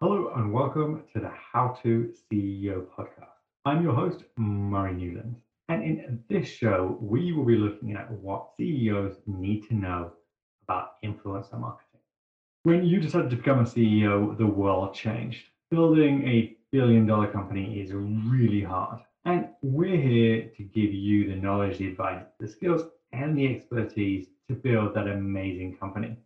Hello and welcome to the How to CEO podcast. I'm your host, Murray Newland. And in this show, we will be looking at what CEOs need to know about influencer marketing. When you decided to become a CEO, the world changed. Building a billion dollar company is really hard. And we're here to give you the knowledge, the advice, the skills, and the expertise to build that amazing company.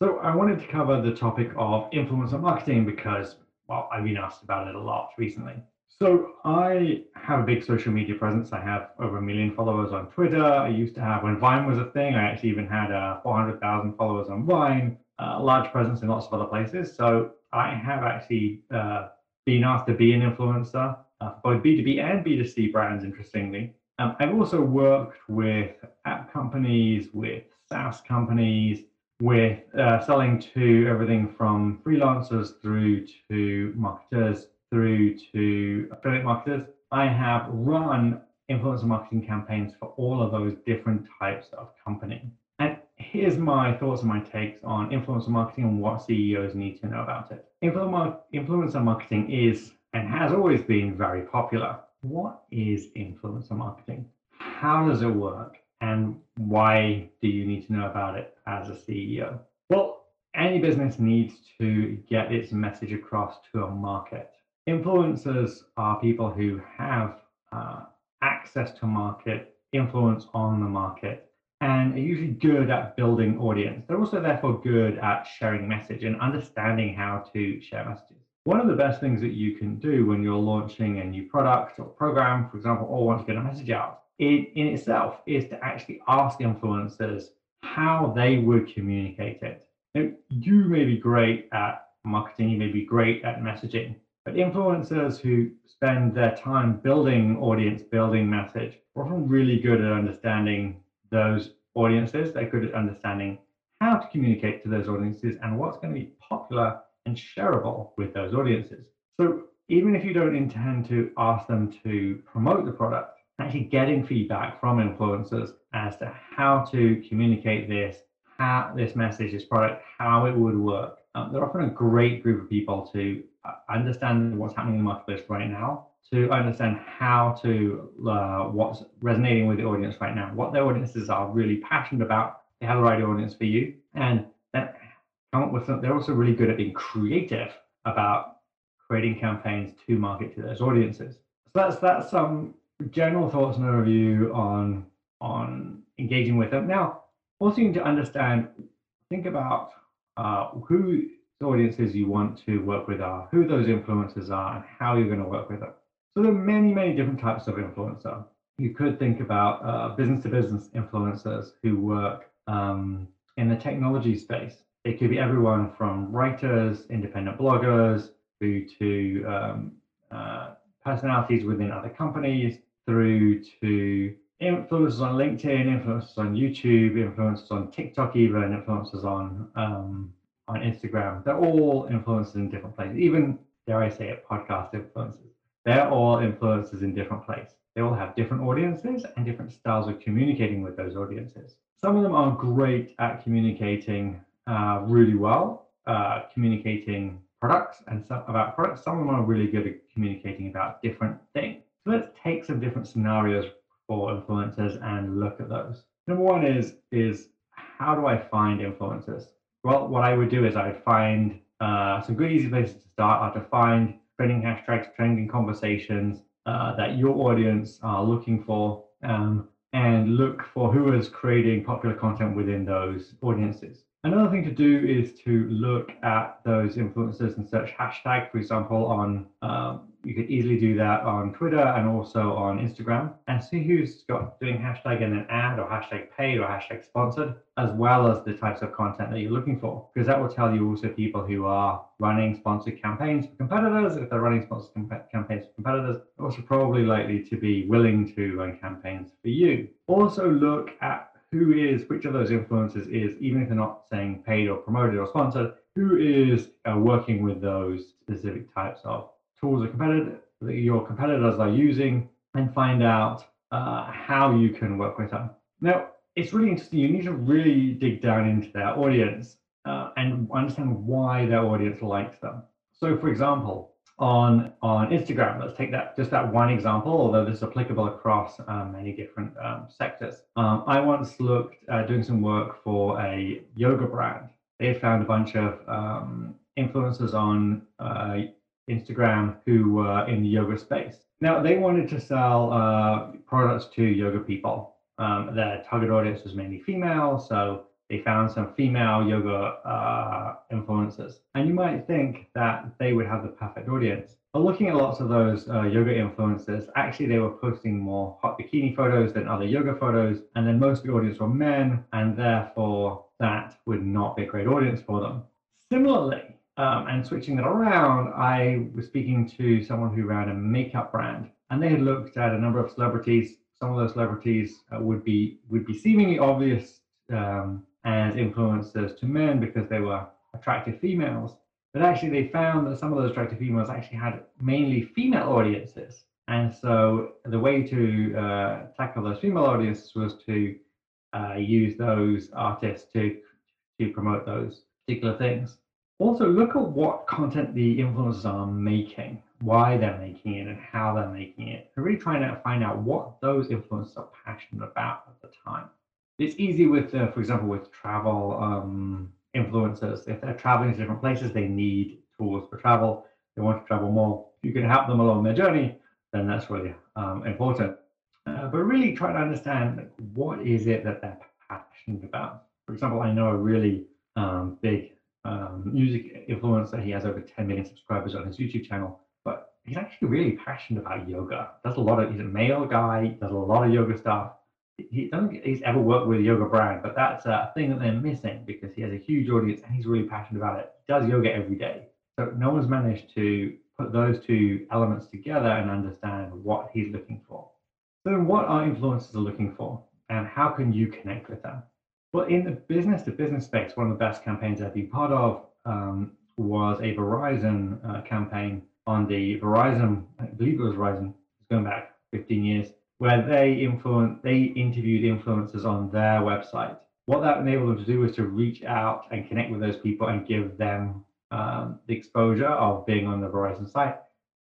So I wanted to cover the topic of influencer marketing because, well, I've been asked about it a lot recently. So I have a big social media presence. I have over a million followers on Twitter. I used to have when Vine was a thing. I actually even had uh, 400,000 followers on Vine. A large presence in lots of other places. So I have actually uh, been asked to be an influencer uh, for both B2B and B2C brands. Interestingly, um, I've also worked with app companies, with SaaS companies, with uh, selling to everything from freelancers through to marketers through to affiliate marketers. I have run influencer marketing campaigns for all of those different types of company. And here's my thoughts and my takes on influencer marketing and what CEOs need to know about it. Influencer marketing is and has always been very popular. What is influencer marketing? How does it work? And why do you need to know about it as a CEO? Well, any business needs to get its message across to a market. Influencers are people who have uh, access to market, influence on the market, and are usually good at building audience. They're also therefore good at sharing message and understanding how to share messages. One of the best things that you can do when you're launching a new product or program, for example, or want to get a message out, in, in itself is to actually ask influencers how they would communicate it. Now, you may be great at marketing, you may be great at messaging, but influencers who spend their time building audience, building message, are often really good at understanding those audiences. They're good at understanding how to communicate to those audiences and what's going to be popular and shareable with those audiences. So even if you don't intend to ask them to promote the product, actually getting feedback from influencers as to how to communicate this, how this message, this product, how it would work. Um, they're often a great group of people to uh, understand what's happening in the marketplace right now, to understand how to uh, what's resonating with the audience right now, what their audiences are really passionate about. They have the right audience for you, and then come up with them. They're also really good at being creative about creating campaigns to market to those audiences. So that's that's um general thoughts and overview on on engaging with them. Now, also you need to understand, think about uh, who the audiences you want to work with are, who those influencers are, and how you're going to work with them. So there are many, many different types of influencer. You could think about uh, business-to-business influencers who work um, in the technology space. It could be everyone from writers, independent bloggers, through to um, uh, personalities within other companies, through to influencers on LinkedIn, influencers on YouTube, influencers on TikTok, even influencers on um, on Instagram. They're all influencers in different places. Even dare I say it, podcast influencers. They're all influencers in different places. They all have different audiences and different styles of communicating with those audiences. Some of them are great at communicating uh, really well, uh, communicating products and some about products. Some of them are really good at communicating about different things. Let's take some different scenarios for influencers and look at those. Number one is is how do I find influencers? Well, what I would do is I would find uh, some good easy places to start are to find trending hashtags, trending conversations uh, that your audience are looking for, um, and look for who is creating popular content within those audiences. Another thing to do is to look at those influencers and search hashtag, for example, on um, you could easily do that on Twitter and also on Instagram and see who's got doing hashtag in an ad or hashtag paid or hashtag sponsored, as well as the types of content that you're looking for. Because that will tell you also people who are running sponsored campaigns for competitors. If they're running sponsored campaigns for competitors, also probably likely to be willing to run campaigns for you. Also look at who is which of those influencers is, even if they're not saying paid or promoted or sponsored, who is uh, working with those specific types of tools or competitor, that your competitors are using and find out uh, how you can work with them. Now, it's really interesting. You need to really dig down into their audience uh, and understand why their audience likes them. So, for example, on on Instagram, let's take that just that one example, although this is applicable across um, many different um, sectors. Um, I once looked uh, doing some work for a yoga brand. They found a bunch of um, influencers on uh, Instagram who were in the yoga space. Now they wanted to sell uh, products to yoga people. Um, their target audience was mainly female, so they found some female yoga uh, influencers. And you might think that they would have the perfect audience. But looking at lots of those uh, yoga influencers, actually they were posting more hot bikini photos than other yoga photos. And then most of the audience were men, and therefore that would not be a great audience for them. Similarly, um, and switching that around, I was speaking to someone who ran a makeup brand, and they had looked at a number of celebrities. Some of those celebrities uh, would be would be seemingly obvious um, as influencers to men because they were attractive females. But actually, they found that some of those attractive females actually had mainly female audiences. And so the way to uh, tackle those female audiences was to uh, use those artists to to promote those particular things. Also, look at what content the influencers are making, why they're making it, and how they're making it. They're really trying to find out what those influencers are passionate about at the time it's easy with, uh, for example, with travel um, influencers. If they're traveling to different places, they need tools for travel. They want to travel more. You can help them along their journey, then that's really um, important. Uh, but really try to understand what is it that they're passionate about. For example, I know a really um, big um, music influencer. He has over 10 million subscribers on his YouTube channel, but he's actually really passionate about yoga. Does a lot of. He's a male guy. Does a lot of yoga stuff he doesn't he's ever worked with a yoga brand, but that's a thing that they're missing because he has a huge audience and he's really passionate about it. He does yoga every day. So no one's managed to put those two elements together and understand what he's looking for. So what are influencers are looking for and how can you connect with them? Well, in the business to business space, one of the best campaigns I've been part of um, was a Verizon uh, campaign on the Verizon, I believe it was Verizon, it's going back 15 years, where they influence they interviewed influencers on their website. What that enabled them to do was to reach out and connect with those people and give them um, the exposure of being on the Verizon site.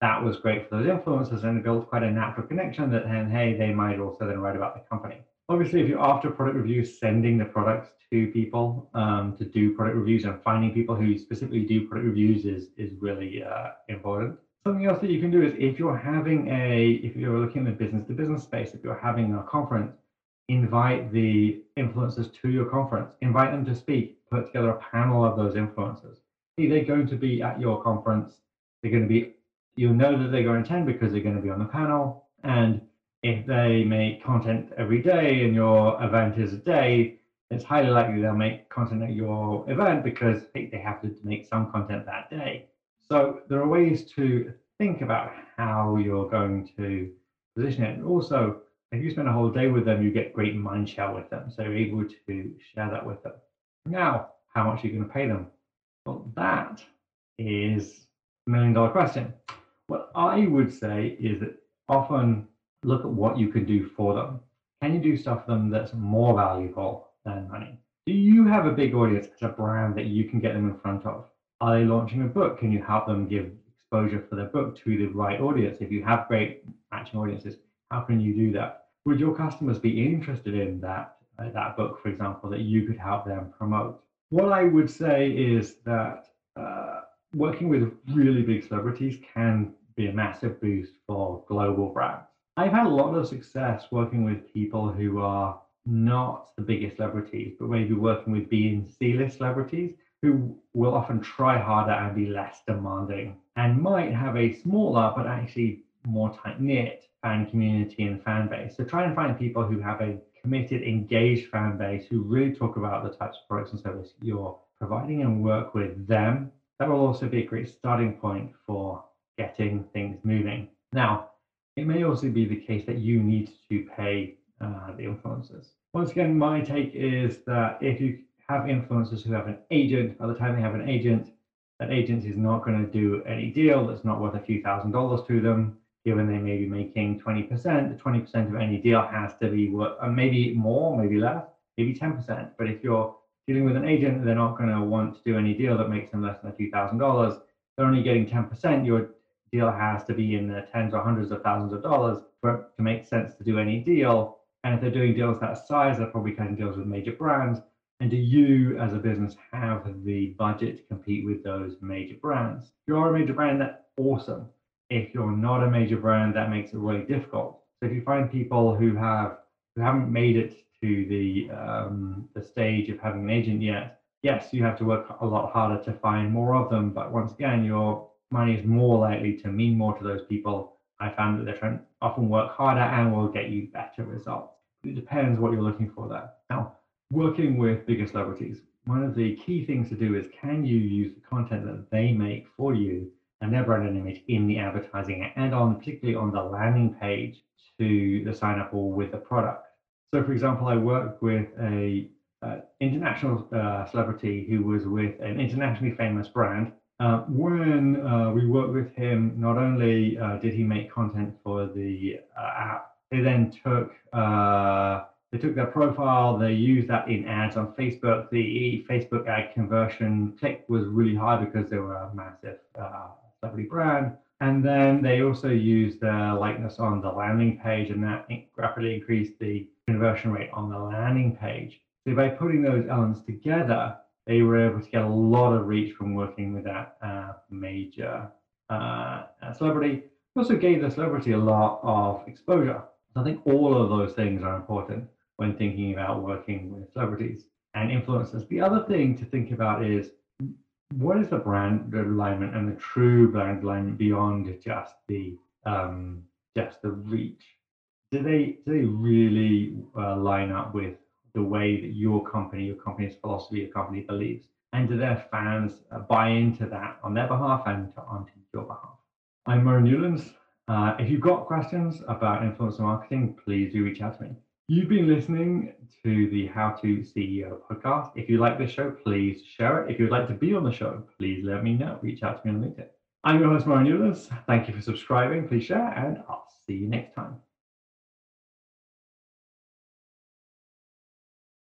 That was great for those influencers and it built quite a natural connection that then, hey, they might also then write about the company. Obviously, if you're after product reviews, sending the products to people um, to do product reviews and finding people who specifically do product reviews is, is really uh, important. Something else that you can do is if you're having a, if you're looking in the business to business space, if you're having a conference, invite the influencers to your conference, invite them to speak, put together a panel of those influencers. Hey, they're going to be at your conference. They're going to be, you'll know that they're going to attend because they're going to be on the panel. And if they make content every day and your event is a day, it's highly likely they'll make content at your event because they have to make some content that day. So there are ways to think about how you're going to position it. And also, if you spend a whole day with them, you get great mind share with them. So you're able to share that with them. Now, how much are you going to pay them? Well, that is a million dollar question. What I would say is that often look at what you can do for them. Can you do stuff for them that's more valuable than money? Do you have a big audience as a brand that you can get them in front of? Are they launching a book? Can you help them give exposure for their book to the right audience? If you have great matching audiences, how can you do that? Would your customers be interested in that uh, that book, for example, that you could help them promote? What I would say is that uh, working with really big celebrities can be a massive boost for global brands. I've had a lot of success working with people who are not the biggest celebrities, but maybe working with B and C list celebrities who will often try harder and be less demanding and might have a smaller but actually more tight knit fan community and fan base. So try and find people who have a committed, engaged fan base who really talk about the types of products and services you're providing and work with them. That will also be a great starting point for getting things moving. Now, it may also be the case that you need to pay uh, the influencers. Once again, my take is that if you have influencers who have an agent. By the time they have an agent, that agent is not going to do any deal that's not worth a few thousand dollars to them, given they may be making 20%. The 20% of any deal has to be worth, uh, maybe more, maybe less, maybe 10%. But if you're dealing with an agent, they're not going to want to do any deal that makes them less than a few thousand dollars. they're only getting 10%, your deal has to be in the tens or hundreds of thousands of dollars for it to make sense to do any deal. And if they're doing deals that size, they're probably cutting deals with major brands. And do you, as a business, have the budget to compete with those major brands? If you're a major brand, that's awesome. If you're not a major brand, that makes it really difficult. So if you find people who have who haven't made it to the um, the stage of having an agent yet, yes, you have to work a lot harder to find more of them. But once again, your money is more likely to mean more to those people. I found that they're trying often work harder and will get you better results. It depends what you're looking for there. Now, working with bigger celebrities, one of the key things to do is can you use the content that they make for you and their brand and image in the advertising and on particularly on the landing page to the sign up or with the product. So, for example, I worked with a uh, international uh, celebrity who was with an internationally famous brand. Uh, when uh, we worked with him, not only uh, did he make content for the uh, app, they then took they took their profile, they used that in ads on Facebook. The Facebook ad conversion click was really high because they were a massive celebrity brand. And then they also used their likeness on the landing page, and that rapidly increased the conversion rate on the landing page. So by putting those elements together, they were able to get a lot of reach from working with that uh, major uh, celebrity. It also gave the celebrity a lot of exposure. I think all of those things are important when thinking about working with celebrities and influencers. The other thing to think about is what is the brand alignment and the true brand alignment beyond just the um, just the reach? Do they do they really uh, line up with the way that your company, your company's philosophy, your company believes, and do their fans uh, buy into that on their behalf and to, on your behalf? I'm Murray Newlands. Uh, if you've got questions about influencer marketing, please do reach out to me. You've been listening to the How to CEO podcast. If you like this show, please share it. If you'd like to be on the show, please let me know. Reach out to me on LinkedIn. I'm your host, Murray Newlands. Thank you for subscribing. Please share, and I'll see you next time.